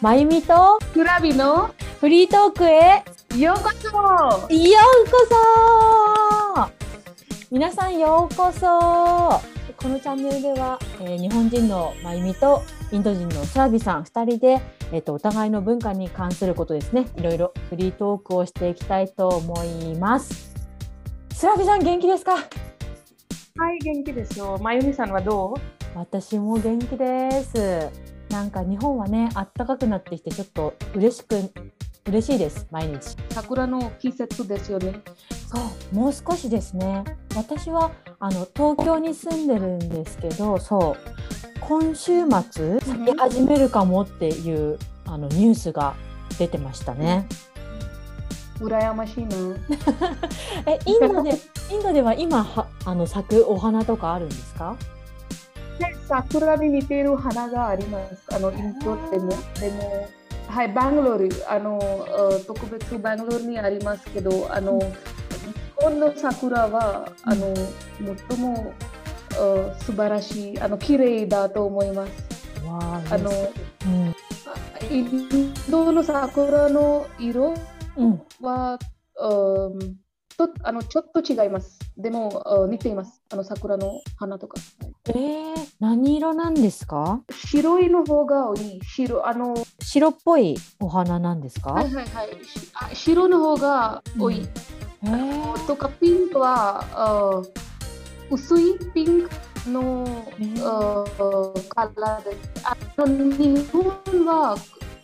まゆみとクラビのフリートークへようこそ。ようこそ。皆さんようこそ。このチャンネルでは、えー日本人のまゆみとインド人のスラビさん2人で、えー、とお互いの文化に関することですね。いろいろフリートークをしていきたいと思います。スラビさん元気ですか？はい、元気ですよ。まゆみさんはどう？私も元気ですなんか日本はねあったかくなってきてちょっと嬉しく嬉しいです毎日桜の季節ですよね。そうもう少しですね私はあの東京に住んでるんですけどそう今週末咲き始めるかもっていうあのニュースが出てましたね。羨ましいな。えインドでインドでは今はあの咲くお花とかあるんですか？で桜に似ている花があります。あの、インドでも。でも、はい、バングロール、あの、あ特別バングロールにありますけど、あの、日本の桜は、あの、最もあ素晴らしい、あの、綺麗だと思います。わああの、うんインドの桜の色うんは、うんとあのちょっと違います。でもあ似ています。あの桜の花とか。えー、何色なんですか？白いの方が多い。白あの白っぽいお花なんですか？はいはいはい。白の方が多い。えーとかピンクはあ薄いピンクの、ーあカラーです。あの日本は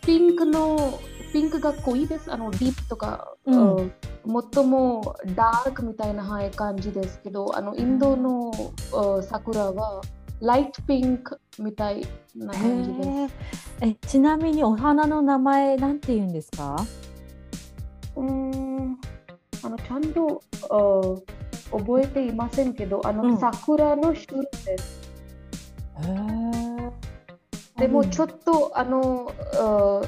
ピンクのピンクが濃いです。あのディープとか、うん。あ最もダークみたいなはい感じですけど、あのインドのあ桜はライトピンクみたいな感じです。えちなみにお花の名前なんて言うんですか？うーん。あのちゃんとあ覚えていませんけど、あの、うん。桜の種類です。でもちょっとあのあ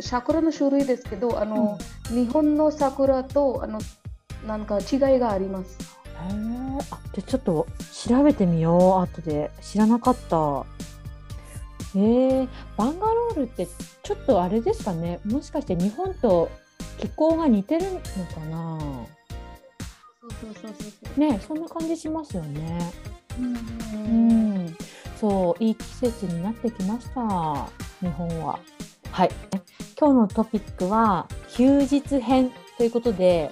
桜の種類ですけど、あの、日本の桜とあのなんか違いがあります。へー。あじゃあちょっと調べてみよう。後で。知らなかった。えー、バンガロールってちょっとあれですかね。もしかして日本と気候が似てるのかな。そうそうそうそうそう。ねそんな感じしますよね。ううんん、そういい季節になってきました。日本は。はい今日のトピックは休日編ということで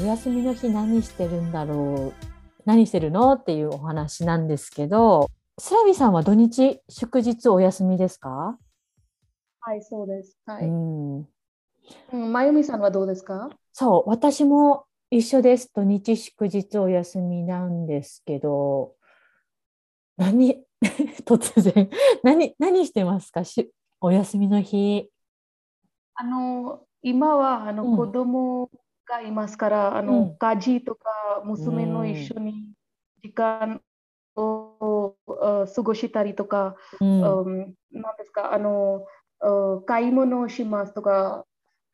お休みの日何してるんだろう何してるのっていうお話なんですけどスラビさんは土日祝日お休みですか、はい、そうです。はい。うん、うん、まゆみさんはどうですか？そう私も一緒です土日祝日お休みなんですけど何 突然何何してますか？しお休みの日。あの今はあの、うん子供がいますから、あの、うん家事とか娘の一緒に時間を、あ過ごしたりとか、うんうん、なんですか、あの、あ買い物をしますとか、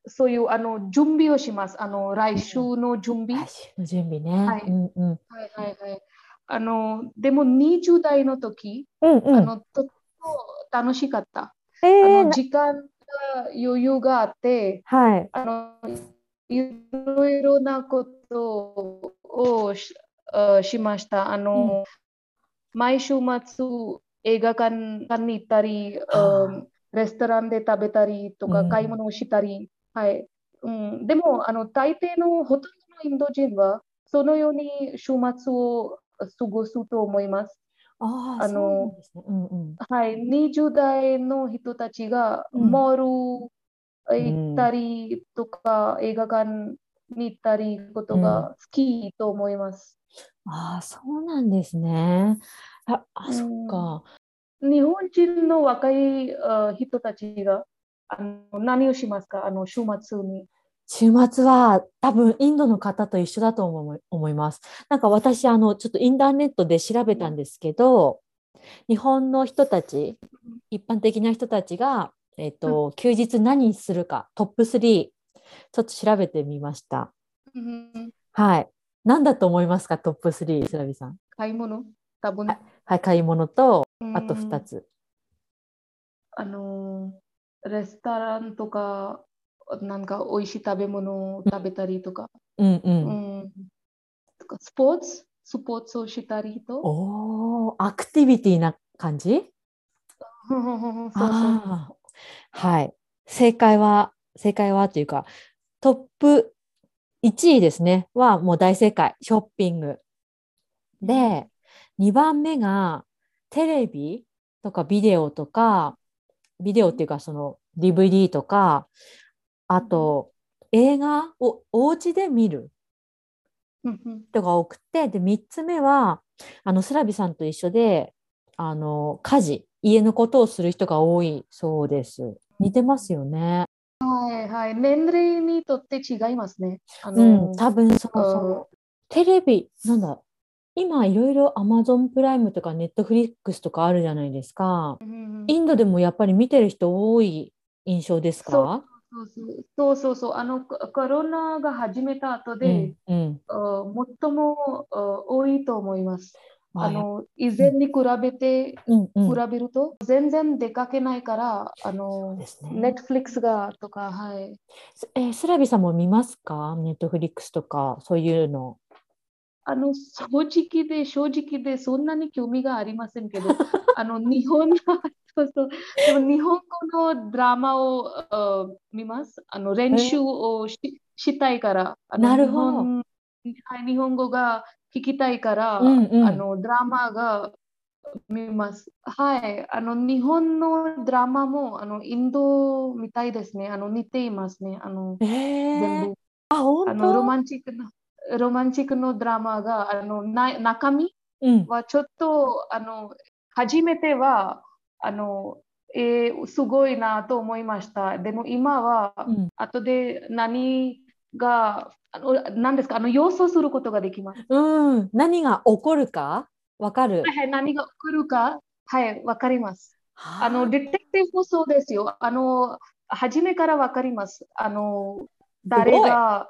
そういうあの準備をします。あの来週の準備。来週の準備ね。はいうんうんはいはいはい。あの、でも20代の時、うんうん。あの、とっても楽しかった。えあーなの時間が余裕があって、はい。あのいろいろなことをしあしました。あの、毎週末映画館に行ったり、レストランで食べたりとか、うん買い物をしたり、はい。うん、でも、あの大抵のほとんどのインド人は、そのように週末を過ごすと思います。あの。はい、20代の人たちがうんモール行ったりとか、映画館に行ったりことが好きと思います。ああ、そうなんですね。あ、あ、うんそっか。日本人の若いあ人たちがあの何をしますか？あの週末に。週末は多分インドの方と一緒だと思い思います。なんか私あのちょっとインターネットで調べたんですけど、日本の人たち、一般的な人たちが、えっと休日何するかトップ3ちょっと調べてみました。うんはい。何だと思いますかトップ3、スラビさん？買い物？多分。はい、買い物とうんあと2つ。あのレストランとか、なんか美味しい食べ物を食べたりとか、うんう。うんん、とかスポーツ？スポーツをしたりと？おお、アクティビティな感じ？そうそう。はい。正解は、正解はというか、トップ1位ですね、はもう大正解、ショッピング。で、2番目がテレビとかビデオとか、ビデオっていうかその DVD とか、あと映画をお家で見る人が多くて、で、3つ目は、あの、スラビさんと一緒で、あの、家事、家のことをする人が多いそうです。似てますよね。はいはい。年齢にとって違いますね。あうのん、多分そうそう。テレビ、なんだ、今いろいろ Amazon プライムとか Netflix とかあるじゃないですか。うんインドでもやっぱり見てる人多い印象ですか？そうそうそうそう。あの、ココロナが始めた後うでん、、うん。あ最もあ多いと思います。ああの、以前に比べて、うんうん。比べると、全然出かけないから、あそうの、ですね。Netflix がとか、はい。えースラビさんも見ますか ?Netflix とか、そういうの。あの、正直で、正直で、そんなに興味がありませんけど、あの、日本の、そうそう、でも日本語のドラマをあ見ます？あの、練習をし、したいから、なるほど日本、語が聞きたいから、うんうんあの、ドラマが見ます。はい、あの、日本のドラマも、あの、インドみたいですね。あの、似ていますね。あの、え全ー、部。あ、本あの、ロ当マンチックな、ロマンチックのドラマが、あの、な、中身うん。はちょっと、あの、初めては、あの、えーすごいなと思いました。でも今は、うん後で何が、あの、何ですか、あの、予想することができます。うん。何が起こるかわかる。はいはい、何が起こるか、はい、わかります。あの、はデテクティブもそうですよ。あの、初めからわかります。あの、誰が、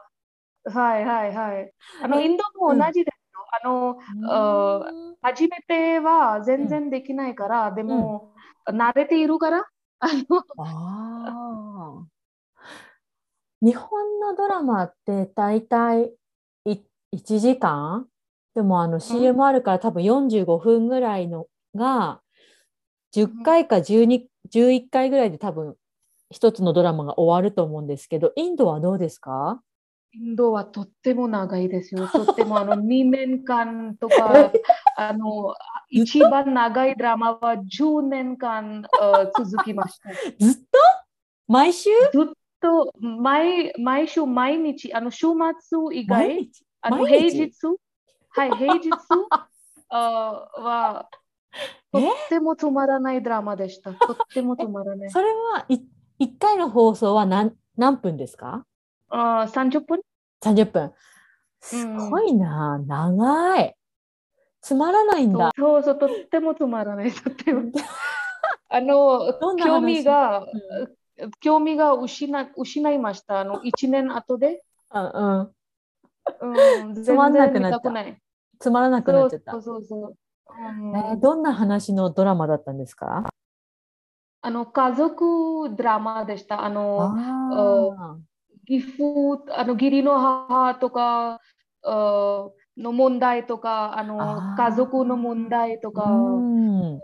はいはいはい。あの、えインドも同じですよ。あの、あうん。初めては全然できないから、でも、慣れているから、あの、ああ。日本のドラマって大体い1時間？でもあの CM あるから多分45分ぐらいのが10回か12、11回ぐらいで多分一つのドラマが終わると思うんですけど、インドはどうですか？インドはとっても長いですよ。とってもあの2年間とか、あの、一番長いドラマは10年間あ 続きました。ずっと？毎週？ずっと毎毎週毎日、あの週末以外、あの平日、はい、平日？あ はとっても止まらないドラマでした。とっても止まらない。それはい1回の放送は何何分ですか？あ30分 ?30 分。すごいな、長い。つまらないんだ。そうそう、とっても止まらない。とっても。あのどん、な話？興味が、う興味が失失いました。あの、1年後で。うんうん。うん、つまんなくなっ。つまらなくなっちゃったそう。そうそう。うんえーどんな話のドラマだったんですか？あの、家族ドラマでした。あの、あ義父、あの義理の母とかあの問題とか、あの家族の問題とあ。か、うん。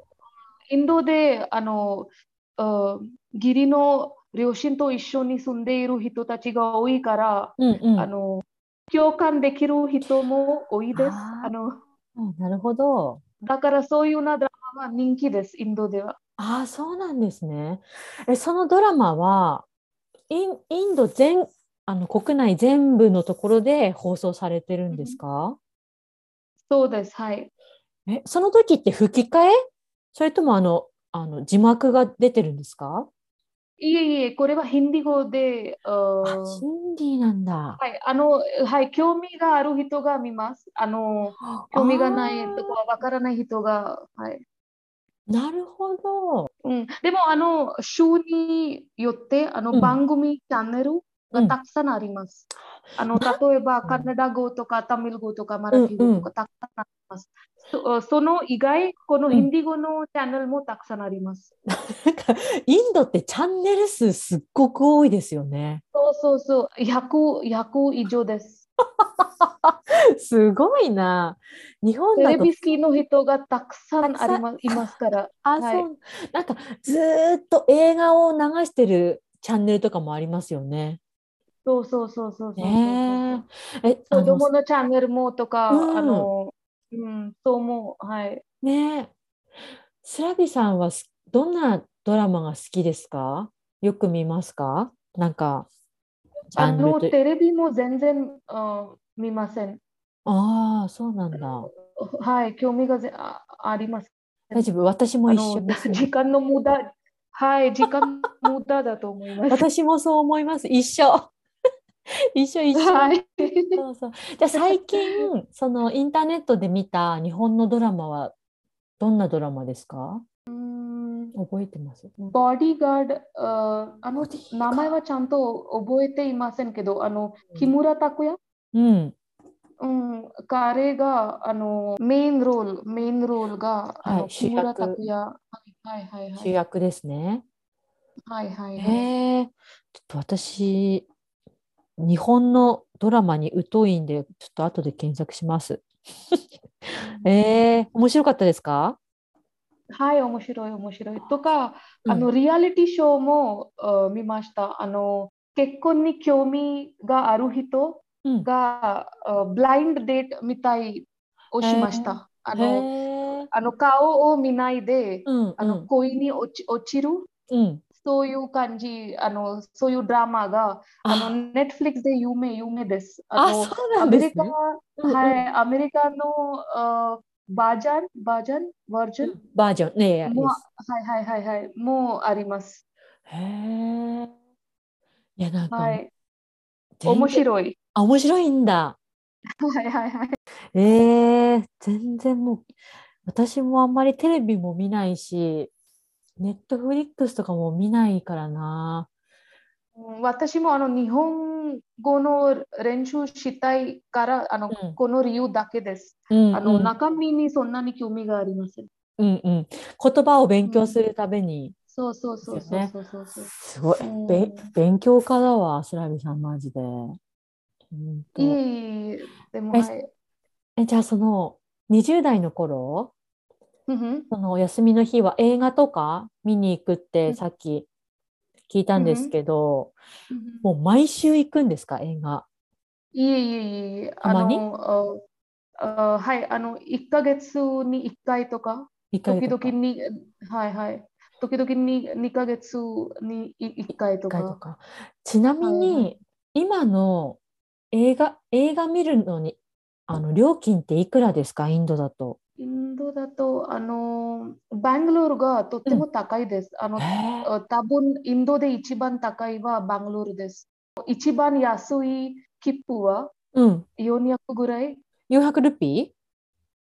インドであのあ義理の両親と一緒に住んでいる人たちが多いから、うんうん。あの共感できる人も多いです。あのうんなるほど。だからそういうようなドラマは人気です、インドでは。ああ、そうなんですね。え、そのドラマは、イン、インド全、あの、国内全部のところで放送されてるんですか？そうです、はい。え、その時って吹き替え？それともあの、あの、字幕が出てるんですか？いえいえ、これはヒンディ語で、ああ、シンディなんだ。はい、あの、はい、興味がある人が見ます。あの、興味がないとかわからない人が、はい。なるほど。うん、でも、あの、週によって、あの、うん番組チャンネルうんがたくさんあります。あの、例えば、カナダ語とか、タミル語とか、マラティ語とか、たくさんありまます。そその以外、このヒンディー語のチャンネルもたくさんあります。なんかインドってチャンネル数すっごく多いですよね。そうそうそう、100、100以上です。すごいな。日本テレビ好きの人がたくさんありますいますから。あ、はいそうなんかずーっと映画を流してるチャンネルとかもありますよね。そうそうそうそうえ。え、あ子の供のチャンネルもとか、うんあの、うん、そうも、はい。ねえ。スラビさんはすどんなドラマが好きですか？よく見ますか？なんか、あの。テレビも全然、あ見ません。ああ、そうなんだ。はい、興味がぜああります。大丈夫？私もあ一緒の、です。時間の無駄、はい、時間無駄だと思います。私もそう思います。一緒。一緒一緒。はい。そうそう。じゃあ最近、そのインターネットで見た日本のドラマはどんなドラマですか？うん覚えてます？ボディーガード、ああの名前はちゃんと覚えていませんけど、あの木村拓哉、うん。うん、彼があのメインロール、メインロールがはい木村拓哉、はいはいはいはい、主役ですね。はいはいはい。へえ。ちょっと私、日本のドラマに疎いんで、ちょっと後で検索します。ええ、面白かったですか？はい、面白い、面白い。とか、うんあの、リアリティショーも、あ見ました。あの、結婚に興味がある人うん。ブラインドデートみたいをしました。あへの、え。あの顔を見ないで、うんあの、恋に落ち、落ちる、うん。そういう感じ、あの、そういうドラマが、あの、ネットフリックスで有名、有名です。ああ、の、そうなアメリカ、はい、アメリカの、あバージョン、バージョン、バージョン、バージョン、ねえ、もう、はいはいはいはい、もうあります。へえ。いや、なんか、はい、面白い。あ、面白いんだ。はいはいはい。ええ全然もう、私もあんまりテレビも見ないし、ネットフリックスとかも見ないからな。うん私もあの日本語の練習したいから、あの、うんこの理由だけです。うんあの、うん中身にそんなに興味がありません。うんうん。言葉を勉強するために、そうそうそうそうですよねそうそうそう。すごい、うんべ勉強家だわ、スラビさん、マジで。いえいえ、でもえはい。え、じゃあその20代の頃、そのお休みの日は映画とか見に行くってうんさっき聞いたんですけど、うんもう毎週行くんですか、映画？いえいえいえ、あたまに？の、ああはい、あの、1ヶ月に1回とか、時々に、はいはい。時々に2ヶ月に1回と一回とか。か。ちなみに、今の映画、映画見るのに、あの料金っていくらですか、インドだと？インドだと、あの、バングロールがとっても高いです。あの、多分インドで一番高いはバングロールです。一番安い切符はうん。400ぐらい？400ルピ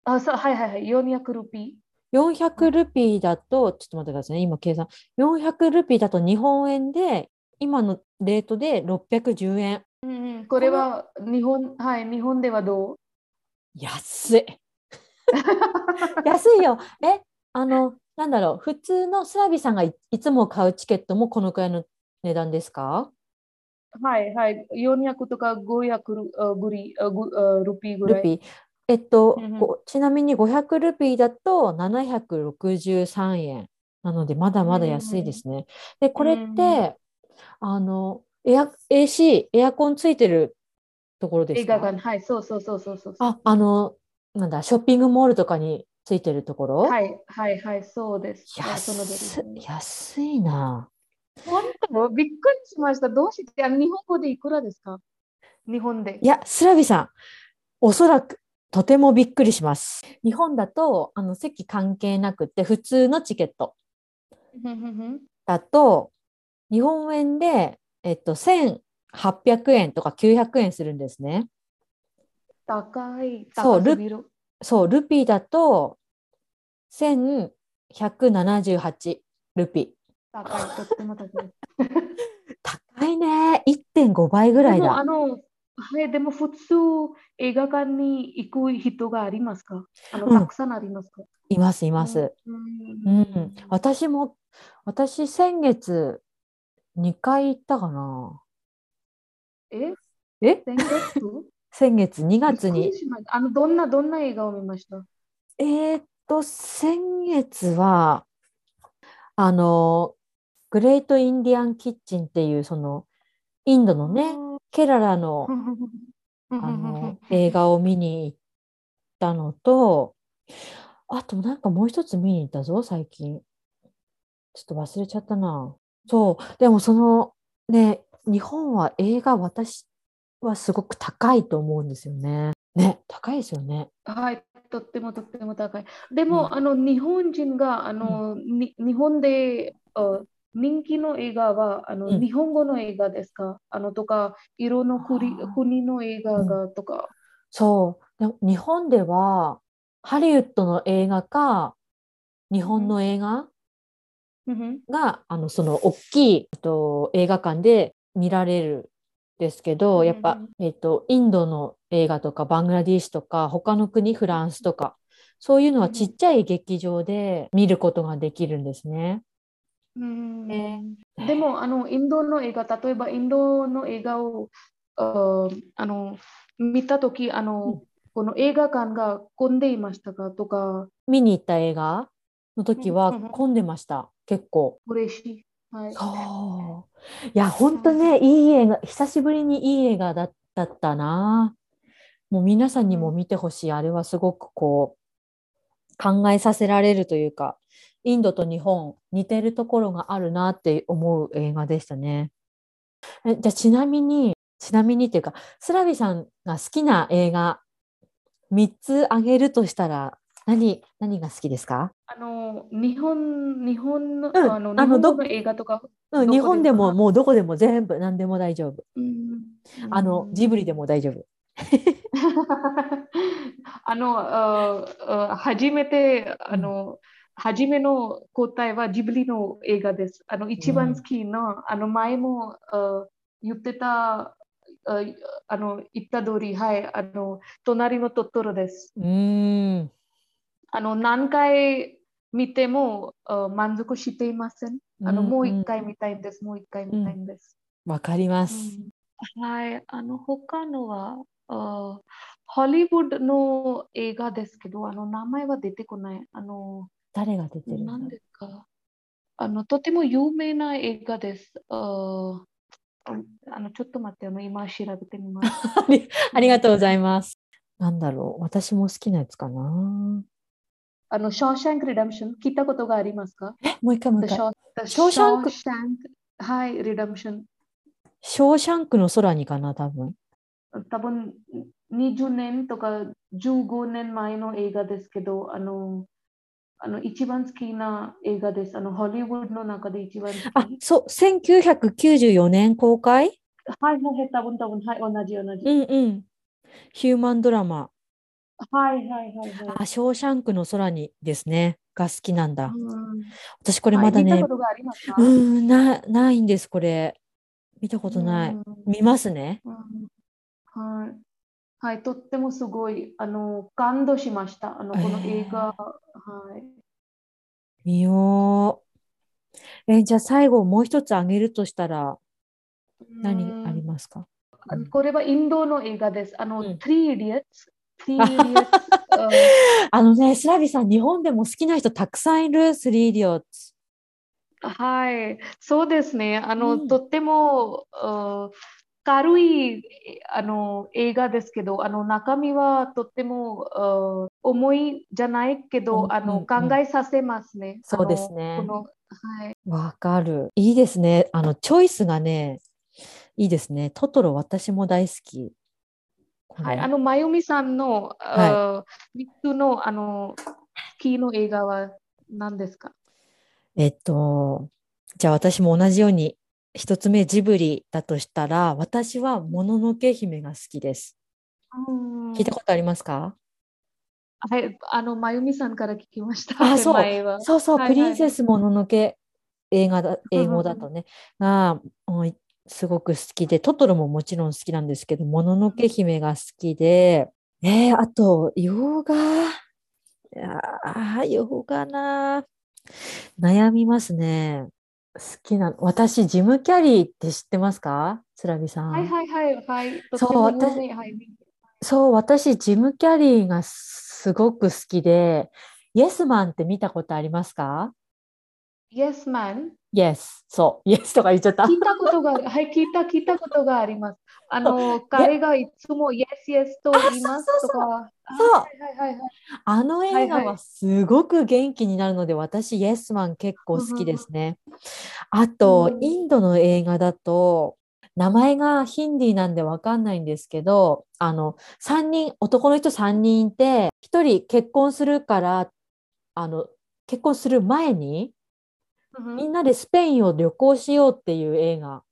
あ、そう、はいはいはい、400ルピー ?400 ルピーだと、ちょっと待ってくださいね、今計算。400ルピーだと日本円で、今のレートで610円。ー。うんうん、これは日本、はい、日本ではどう？安い。安いよ。え、あの、なんだろう、普通のスラビさんがい、いつも買うチケットもこのくらいの値段ですか？はいはい、400とか500ルあぐりあぐあルピーぐらい。ルピー。えっと、うんうんごちなみに500ルピーだと763円。なので、まだまだ安いですね。で、これっうんて、あの、エア、AC、エアコンついてるところですか？映画館、はい、そうそうそうそうそう。あ、あの、なんだ、ショッピングモールとかについてるところ？はいはいはい、そうです。安い、安いな。本当びっくりしました。どうしてあ日本語でいくらですか？日本でい。や、スラビさん、おそらくとてもびっくりします。日本だと、あの席関係なくて、普通のチケットだと、日本円で、えっと、1800円とか900円するんですね。高い、そう高すぎる。そう、ルピーだと、1178ルピ高い、とっても高い。ー。高いね。1.5倍ぐらいだ。でもあの、はい、でも普通映画館に行く人がありますか？あの、うんたくさんありますか？いますいます。うんうん、私も私先月2回行ったかな。え？え？先月？先月2月に。あの、どんな、どんな映画を見ました？えーっと先月はあのグレートインディアンキッチンっていうそのインドのねケララのあの映画を見に行ったのと、あとなんかもう一つ見に行ったぞ、最近。ちょっと忘れちゃったな。そう、でもそのね、日本は映画、私はすごく高いと思うんですよね。ね、高いですよね。はい、とってもとっても高い。でも、うん。あの日本人があの、に日本であ人気の映画はあの、うん。日本語の映画ですか？あのとか、色の国国の映画がとか。そう、日本ではハリウッドの映画か、日本の映画うん。が、あのその大きいと映画館で見られるんですけど、うんやっぱ、えっと、インドの映画とかバングラディッシュとか他の国フランスとかそういうのはちっちゃい劇場で見ることができるんですね。うんえでもあのインドの映画、例えばインドの映画をああの見たときあの、うんこの映画館が混んでいましたかとか、見に行った映画の時はうんうん混んでました、結構。嬉しい。はい。そう。いや、本当ね、いい映画、久しぶりにいい映画だだったな。もう皆さんにも見てほしい。あれはすごくこう、考えさせられるというか、インドと日本、似てるところがあるなって思う映画でしたね。えじゃあ、ちなみに、ちなみにっていうか、スラビさんが好きな映画、3つ挙げるとしたら、何、何が好きですか？あの日本日本の,、うんあの日本の映画とか、うん、日本でももうどこでも全部何でも大丈夫。うんあの、ジブリでも大丈夫。あの初めてあの、初めの答えはジブリの映画です。あの一番好きな、あの前もあ言ってたああの言った通り、はい、あの隣のトトロです。うーん。あの何回見てもあ満足していません。あのうんもう一回見たいんです。もう一回見たいんです。わかります。うんはい、あの他のは、あホリウッドの映画ですけど、あの名前は出てこない。あの、誰が出てるんだ？何ですか？あの、とても有名な映画です。ああの、ちょっと待って、あの今調べてみます。ありありがとうございます。なんだろう。私も好きなやつかな。あの、ショーシャンク・リダムション、聞いたことがありますか？え、もう一回もう一回。ショーシャンクはい、リダムション。ショーシャンクの空にかな、多分。多分20年とか15年前の映画ですけど、あの、あの一番好きな映画です。あの、ホリウッドの中で一番好あき。、そう、1994年公開？はい、はい、多分多分、はい、同じ同じ。うんうん。ヒューマンドラマ。はい、はい、はい、はい。あ、ショーシャンクの空にですね。が好きなんだ。うん私これまだねはい見たこ、とがありますか？うーん、な、ないんです、これ。見たことない。うん見ますね。うんはい。はい、とってもすごい、あの、感動しました。あの、この映画。はい。見よう。え、じゃあ最後もう一つあげるとしたら何ありますか？これはインドの映画です。あの、うん Three Idiots。Three Idiots ああのね、スラビさん、日本でも好きな人たくさんいる、スリーディオッツ。はい、そうですね。あの、うんとってもあ軽いあの映画ですけど、あの中身はとってもあ重いじゃないけうんど、あのうんうん考えさせますね。そうですねあのこのはい、わかる。いいですね。あの、チョイスがね、いいですね。トトロ、私も大好き。はい、あの、まゆみさんの、あ3つの、あの、好きの映画は何ですか？えっと、じゃあ私も同じように、一つ目ジブリだとしたら、私はもののけ姫が好きです。聞いたことありますか？はい、あの、まゆみさんから聞きました。あそう。そうそう、はいはい。プリンセスもののけ映画だ、英語だとね、が、もういすごく好きで、トトロももちろん好きなんですけど、もののけ姫が好きで、えー、あと、洋画。ああ、洋画な。悩みますね。好きな私、ジム・キャリーって知ってますか？つらびさん。はいはいはいはい。そう私そう、私、ジム・キャリーがすごく好きで、イエスマンって見たことありますか？イエスマン？Yes、そう、Yes とか言っちゃった。聞いたことが。はい、聞いた、聞いたことがあります。あの、彼がいつも Yes、Yes と言いますとか。そう。あの映画はすごく元気になるので、私、イエスマン結構好きですね。あと、インドの映画だと、名前がヒンディーなんでわかんないんですけど、あの、3人、男の人3人いて、1人結婚するから、あの、結婚する前に、みんなでスペインを旅行しようっていう映画。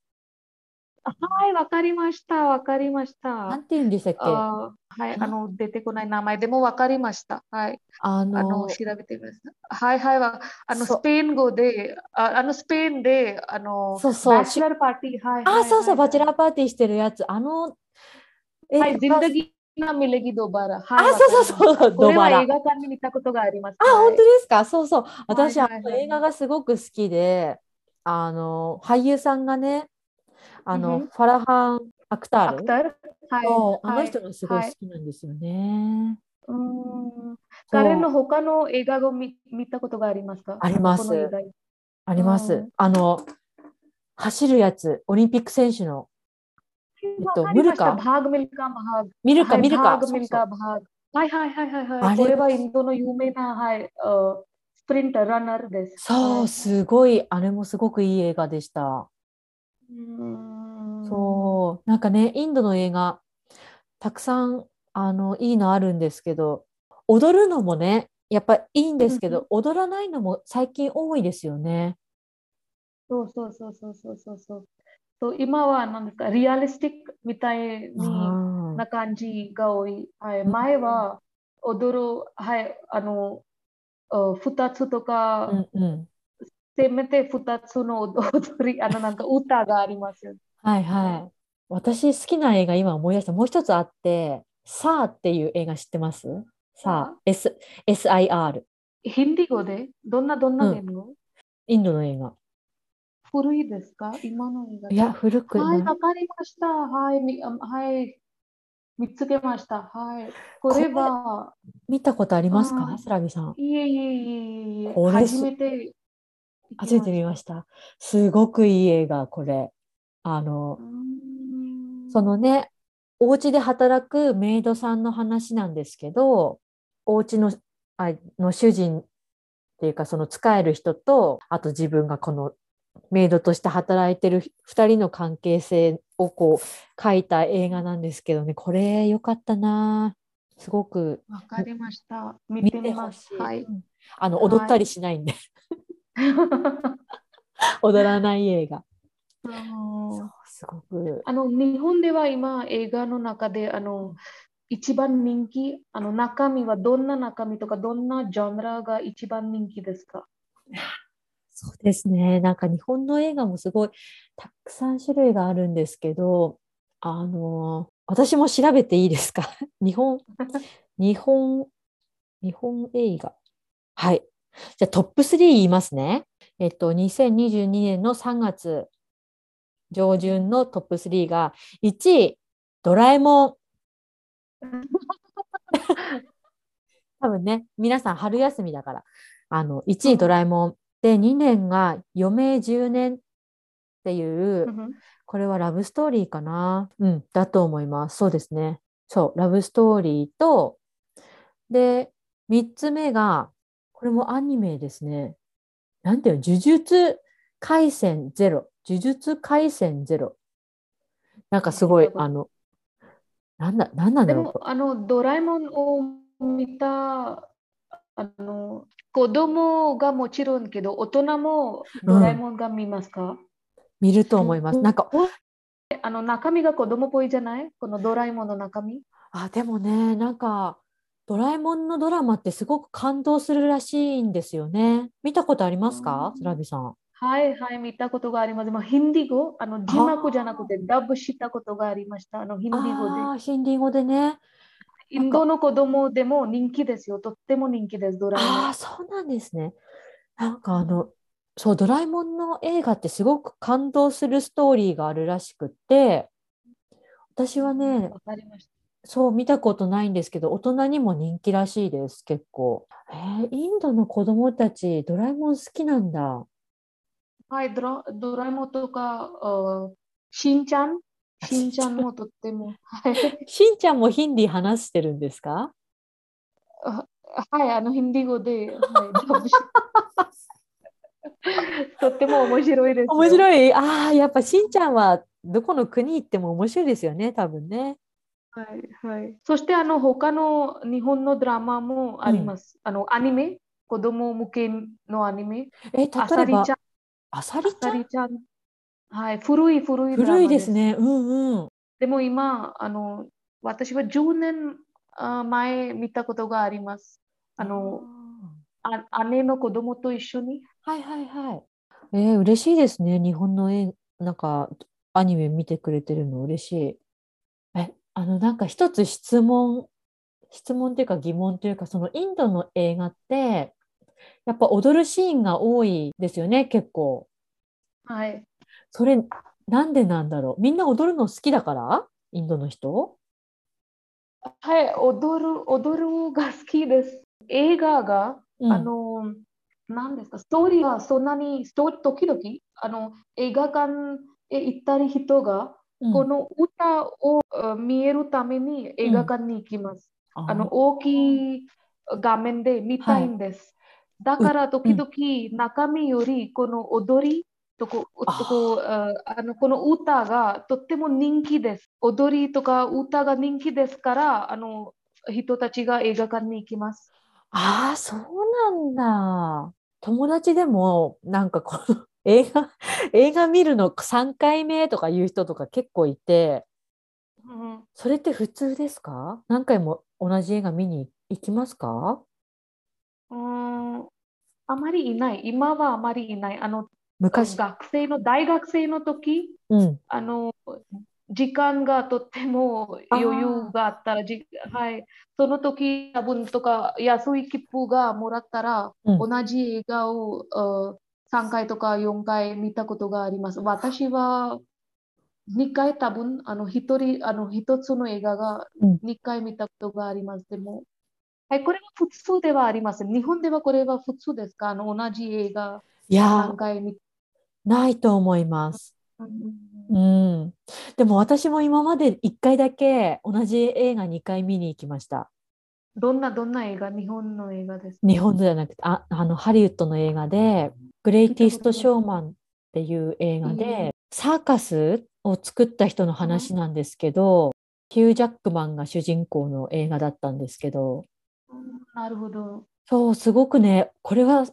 はい、わかりました、わかりました。なんて言うんでしたっけ？はい、あの、出てこない名前でもわかりました。はい。あの、あの調べてみます。はいはいは、あの、スペイン語で、ああの、スペインで、あの、そうそう。バチェラーパーティー、はい。あ、そうそう、バチェラーパーティーしてるやつ。あの、はい、ジンダギあ、そうそうそう、ドバラ。映画館に見たことがあります。あ、本当ですか？そうそう。私、は映画がすごく好きで、あの、俳優さんがね、あの、ファラハン・アクタール？アクタール？はい、あの人がすごい好きなんですよね。はい、うん彼の他の映画を見見たことがありますか？あります。あります。あの、走るやつ、オリンピック選手の。えっと、ミルカ。ミルカ、ミルカ。はいはいはいはいはい。これはインドの有名な、はい、スプリンター、ランナーです。そう、すごい、あれもすごくいい映画でした。そう、なんかね、インドの映画、たくさんあのいいのあるんですけど、踊るのもね、やっぱいいんですけど、踊らないのも最近多いですよね。そうそうそうそうそうそうそう。そう今は何ですか、リアリスティックみたいな感じが多い。はい、前は踊る、はい、あの、2つとか、うんうんせめて2つの踊り、あのなんか歌がありますよ。はいはい。私好きな映画今思い出した。もう一つあって、サーっていう映画知ってますさあ、S、SIR。ヒンディ語でどんなどんな言語、うん、インドの映画。古いですか？今の。いや、古くはい、わかりました。はい、みはい。見つけました。はい。これは。見たことありますか？スラビさん。いえいえいえいえ。初めて初めて見ました。すごくいい映画、これ。あの、そのね、お家で働くメイドさんの話なんですけど、お家のあの主人っていうか、その使える人と、あと自分がこのメイドとして働いてる2人の関係性をこう書いた映画なんですけどね、これ良かったな。すごく。わかりました。見てみます。はい。あの踊ったりしないんで。踊らない映画。すごくあの日本では今映画の中であの一番人気あの中身はどんな中身とかどんなジャンルが一番人気ですか？そうですねなんか日本の映画もすごいたくさん種類があるんですけどあの私も調べていいですか？日本 日本日本映画はいじゃあトップ3言いますね。えっと、2022年の3月上旬のトップ3が、1位、ドラえもん。多分ね、皆さん春休みだから、あの、1位ドラえもん。で、2年が余命10年っていう、これはラブストーリーかな？うん、だと思います。そうですね。そう、ラブストーリーと、で、3つ目が、これもアニメですね。なんていうの、呪術廻戦ゼロ。呪術廻戦ゼロ。なんかすごい、あの、なんだ、なんなんだろう？あの、ドラえもんを見た、あの、子供がもちろんけど、大人もドラえもんが見ますか、うん、見ると思います。なんか、あの中身が子供っぽいじゃない？このドラえもんの中身？あ、でもね、なんか、ドラえもんのドラマってすごく感動するらしいんですよね。見たことありますか、スラビさん。はいはい、見たことがあります。まあ、ヒンディー語、あの字幕じゃなくてダブしたことがありました。あのヒンディー語で。ああ、ヒンディー語でね。インドの子供でも人気ですよ。とっても人気です、ドラえもん。ああ、そうなんですね。なんかあの、そう、ドラえもんの映画ってすごく感動するストーリーがあるらしくって、私はね、わかりました。そう見たことないんですけど、大人にも人気らしいです、結構。えーインドの子供たち、ドラえもん好きなんだ。はい、ドラドラえもんとか、あしんちゃん、あしんちゃんもとっても、はい、しんちゃんもヒンディー話してるんですか？あはい、あのヒンディー語で、はい、とっても面白いですよ。面白い？ああ、やっぱしんちゃんはどこの国行っても面白いですよね、多分ね。はいはい。そしてあの他の日本のドラマもあります。あのアニメ、子供向けのアニメ、え、例えばりちゃん、あさりあちゃん？さりちゃん。はい、古い古い古いマですね。うんうん。でも今、あの私は10年あ前見たことがあります。あのあ姉の子供と一緒に。はいはいはい。えー、嬉しいですね。日本の絵、なんかアニメ見てくれてるの嬉しい。え、あのなんか一つ質問、質問というか疑問というか、そのインドの映画って、やっぱ踊るシーンが多いですよね、結構。はい。それ、なんでなんだろう？みんな踊るの好きだから？インドの人？はい、踊る、踊るが好きです。映画が、うん。あの、何ですか、ストーリーはそんなに、ストー時々、あの、映画館へ行ったり人が、うん。この歌をあ見えるために映画館に行きます。ああの、大きい画面で見たいんです。だから時々中身よりこの踊りとこ、あとこああのこの歌がとっても人気です。踊りとか歌が人気ですから、あの人たちが映画館に行きます。ああ、そうなんだ。友達でも、なんかこの 映画、映画見るの3回目とかいう人とか結構いて、うんそれって普通ですか？何回も同じ映画見に行きますか？うーんあまりいない。今はあまりいない。あの昔。学生の大学生の時、うん。あの時間がとっても余裕があったら、じはい、その時多分とか安い切符がもらったら、うん同じ映画をあ3回とか4回見たことがあります。私は2回多分あの一人あの一つの映画がうん2回見たことがあります。でも、はい、これは普通ではありません。日本ではこれは普通ですか？あの同じ映画いや何回見ー、ないと思います。うんうん。でも私も今まで1回だけ同じ映画2回見に行きました。どんなどんな映画？日本の映画ですか？日本じゃなくて、あ、あの、ハリウッドの映画で、グレイティスト・ショーマンっていう映画うんで、サーカスを作った人の話なんですけど、ヒュー・ジャックマンが主人公の映画だったんですけど、うんなるほど。そう、すごくね、これは、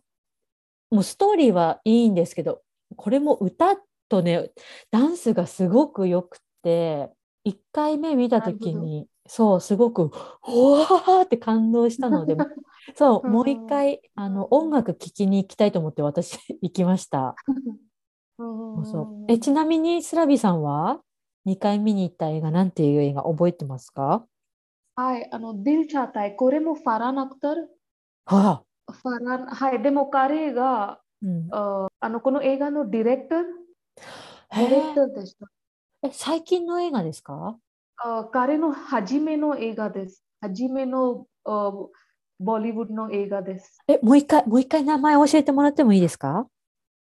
もうストーリーはいいんですけど、これも歌とね、ダンスがすごくよくって、1回目見た時に、そう、すごく、うわーって感動したので、そう、うん。もう一回、あの、音楽聴きに行きたいと思って私行きました。そうえ、ちなみに、スラビさんは？2回見に行った映画、なんていう映画覚えてますか？はい、あの、ディルチャータイ、これもファラン・アクタル。はあ、ファラン、はい、でも彼が、うん。ああの、この映画のディレクター、ディレクターでした。え、最近の映画ですか？あ彼の初めの映画です。初めのあボリウッドの映画です。え、もう一回、もう一回名前教えてもらってもいいですか？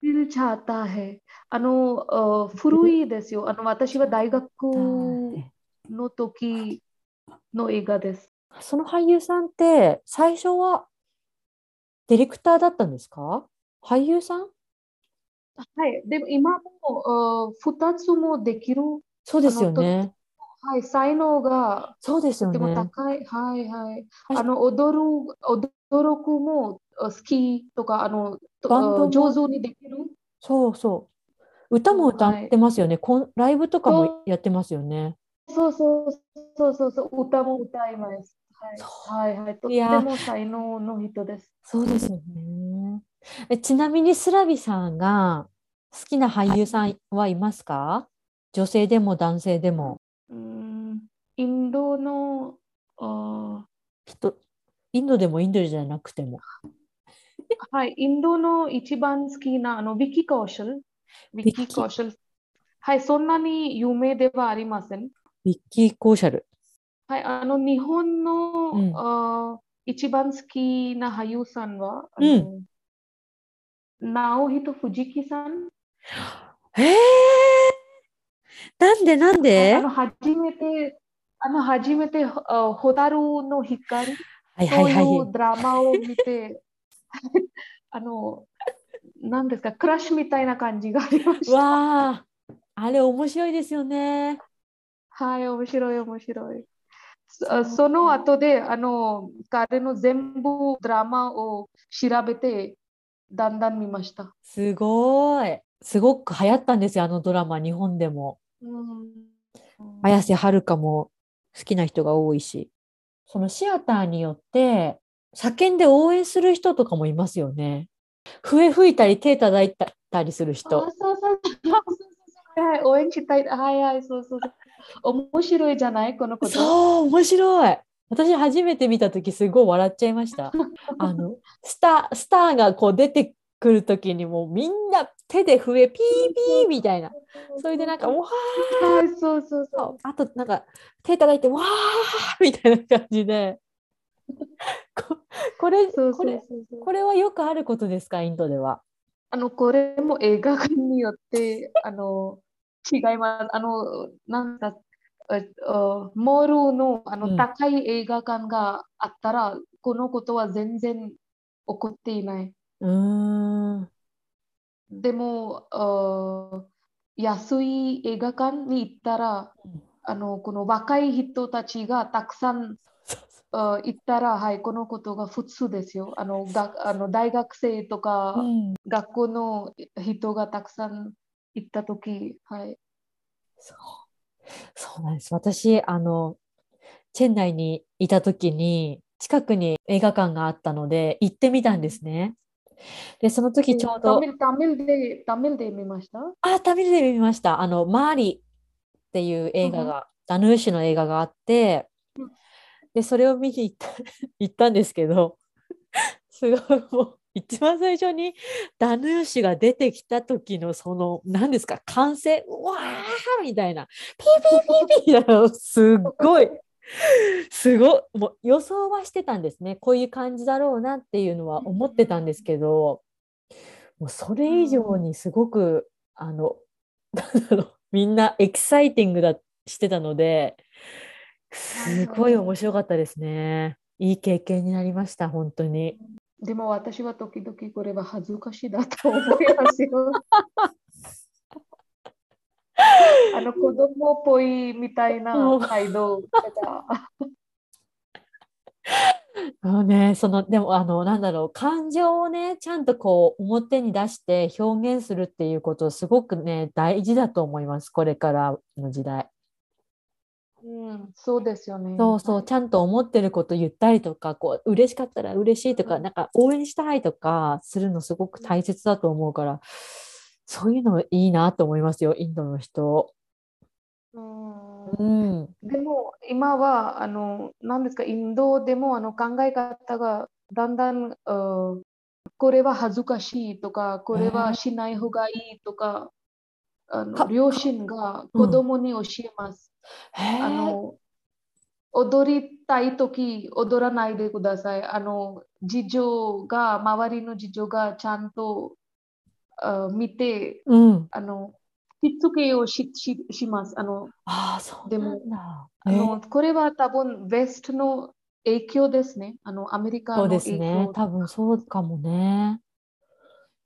ルチャーターあの、あ古いですよ。あの、私は大学の時の映画です。その俳優さんって最初はディレクターだったんですか？俳優さん？はい、でも今もあ2つもできる、そうですよね。はい、才能がそうですよとてもね。高い。はいはい。はいあの、踊る、踊る子もあ好きとか、あの、上手にできる？そうそう。歌も歌ってますよね。こんライブとかもやってますよね。そうそうそうそうそう、歌も歌います。そはいはいはい。とても才能の人です。そうですよね。えちなみにスラビさんが好きな俳優さんはいますか？女性でも男性でも。うんインドのあ人インドでもインドじゃなくても。はい、インドの一番好きなあのビキ・コーシャル？ビキ・コーシャル。はい、そんなに有名ではありません。ビッキー・コーシャル。はい、あの日本の、うんあ一番好きな俳優さんは、あうの直人藤木さん。えー、なんでなんで？あの初めて、あの初めて、あホタルの光、はいはそういはい。いうドラマを見て、あの、なんですか、クラッシュみたいな感じがありました。わあ、あれ面白いですよね。はい、面白い、面白い。そその後で、あの、彼の全部ドラマを調べて、だんだん見ました。すごい。すごく流行ったんですよ、あのドラマ、日本でも。うん、綾瀬はるかも好きな人が多いし。そのシアターによって、叫んで応援する人とかもいますよね。笛吹いたり手叩いたりするあ、人。そうそうそうそうそう。はい、応援したい。はいはい、そうそうそう。面白いじゃない？このこと。そう、面白い。私初めて見た時すごい笑っちゃいました。あのスタースターがこう出てくる時にもうみんな手で笛ピーピーみたいな。それでなんかわはい、そうそうそーあとなんか手叩いてわーみたいな感じで。ここれう。そうこれそうそうそう。これはよくあることですか？インドでは。あの、これも映画館によって、あの、違います。あの、なんか、モールのあうんの高い映画館があったら、このことは全然起こっていない。うーん。でも、あ安い映画館に行ったら、あの、この若い人たちがたくさん行ったら、はい、このことが普通ですよ。あの、が、あの大学生とか、うん学校の人がたくさん行ったとき、はい。そうそうなんです。私、あの、チェン内にいた時に、近くに映画館があったので、行ってみたんですね。で、その時ちょうど、タミル、タミルで、タミルで見ました？あ、タミルで見ました。あの、マーリっていう映画が、ダヌーシュの映画があってうん、で、それを見に行った 行ったんですけど、すごいもう、一番最初にダヌーシュが出てきた時のその、何ですか、歓声、うわーみたいな、ピーピーピーピーなの、すっごい、すごい、もう予想はしてたんですね。こういう感じだろうなっていうのは思ってたんですけど、もうそれ以上にすごく、あの、なんだろう、みんなエキサイティングだしてたので、すごい面白かったですね。いい経験になりました、本当に。でも私は時々これは恥ずかしいだと思いますよ。あの子供っぽいみたいな態度。あのね、その、でも、あの、なんだろう、感情をね、ちゃんとこう、表に出して表現するっていうこと、すごくね、大事だと思います、これからの時代。うん、そうですよね。そうそう、ちゃんと思ってること言ったりとか、こう、嬉しかったら嬉しいとか、うんなんか応援したいとかするのすごく大切だと思うから、そういうのいいなと思いますよ、インドの人。うんうん。でも今はあの何ですかインドでもあの考え方がだんだんこれは恥ずかしいとかこれはしない方がいいとか、あかの両親が子供に教えます。へえ。あの踊りたいとき踊らないでください。あの事情が周りの事情がちゃんとあ見てうん。あのしつけをししします。あのああ、そうでも。あのこれは多分ウェストの影響ですね。あのアメリカそうですね。響。多分そうかもね。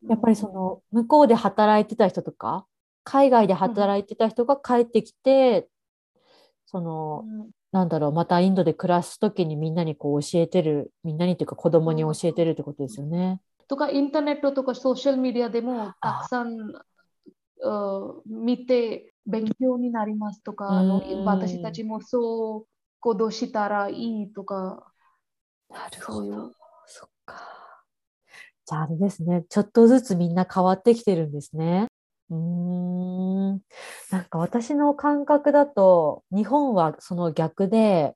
やっぱりその向こうで働いてた人とか、海外で働いてた人が帰ってきて、その、うんなんだろう、またインドで暮らすときにみんなにこう教えてる、みんなにというか子供に教えてるってことですよね。とかインターネットとかソーシャルメディアでもたくさんあ見て勉強になりますとか、あのうん私たちもそう行動したらいいとか、なるそういう。そっか。じゃああれですね。ちょっとずつみんな変わってきてるんですね。うーん。なんか私の感覚だと、日本はその逆で、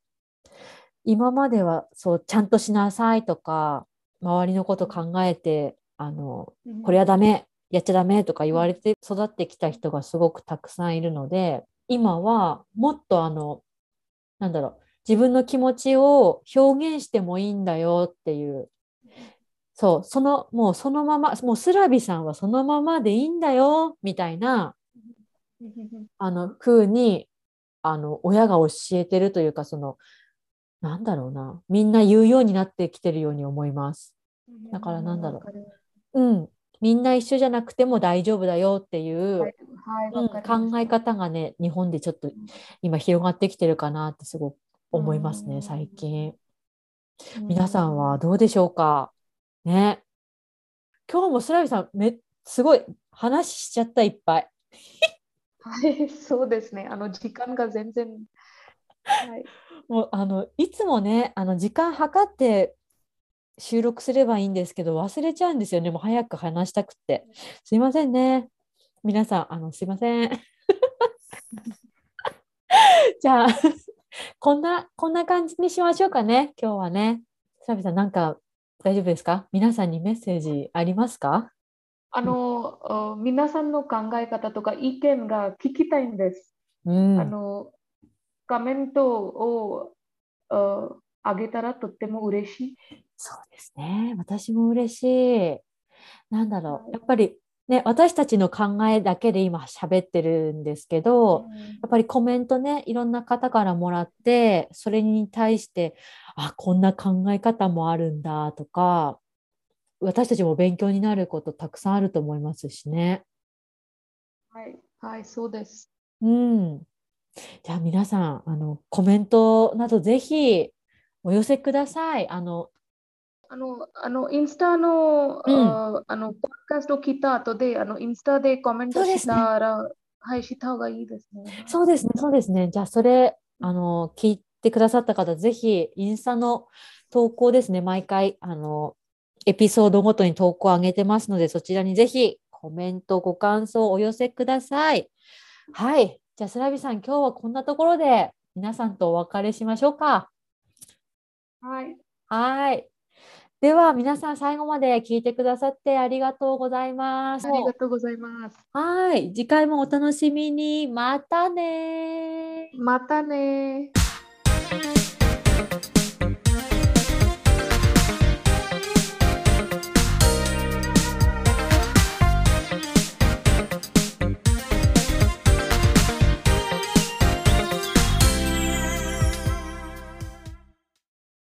今まではそう、ちゃんとしなさいとか、周りのこと考えて、あの、これはダメ、やっちゃダメとか言われて育ってきた人がすごくたくさんいるので、今はもっとあの、なんだろう、自分の気持ちを表現してもいいんだよっていう。そう、その、もうそのまま、もうスラビさんはそのままでいいんだよ、みたいな、あの、風に、あの、親が教えてるというか、その、なんだろうな、みんな言うようになってきてるように思います。だからなんだろう。うん。みんな一緒じゃなくても大丈夫だよっていう、はいはいうん、考え方がね、日本でちょっと今広がってきてるかなってすごく思いますね、最近。皆さんはどうでしょうか？ね。今日もスラビさん、めすごい話しちゃったいっぱい。はい、そうですね。あの時間が全然。はい、もうあのいつもね、あの時間計って収録すればいいんですけど、忘れちゃうんですよね。もう早く話したくて。すいませんね。皆さん、あのすいません。じゃあ、こんな、こんな感じにしましょうかね、今日はね。サビさん、なんか大丈夫ですか？皆さんにメッセージありますか？あの、皆さんの考え方とか意見が聞きたいんです。うん、あのコメントをあげたらとっても嬉しい。そうですね。私も嬉しい。なんだろう。やっぱりね、私たちの考えだけで今喋ってるんですけど、うん、やっぱりコメントねいろんな方からもらってそれに対してあこんな考え方もあるんだとか私たちも勉強になることたくさんあると思いますしね。はい、はい、そうです。うん。じゃあ皆さんあのコメントなどぜひお寄せください。あのあの、あのインスタの、うん、あの、ポッドキャストを聞いた後で、あの、インスタでコメントしたら、ね、はい、した方がいいですね。そうですね、そうですね。じゃあ、それ、あの、聞いてくださった方、ぜひ、インスタの投稿ですね、毎回、あの、エピソードごとに投稿を上げてますので、そちらにぜひコメント、ご感想をお寄せください。はい。じゃあ、スラビさん、今日はこんなところで皆さんとお別れしましょうか。はい。はい。では皆さん最後まで聞いてくださってありがとうございます。ありがとうございます。はい、次回もお楽しみに。またねまたね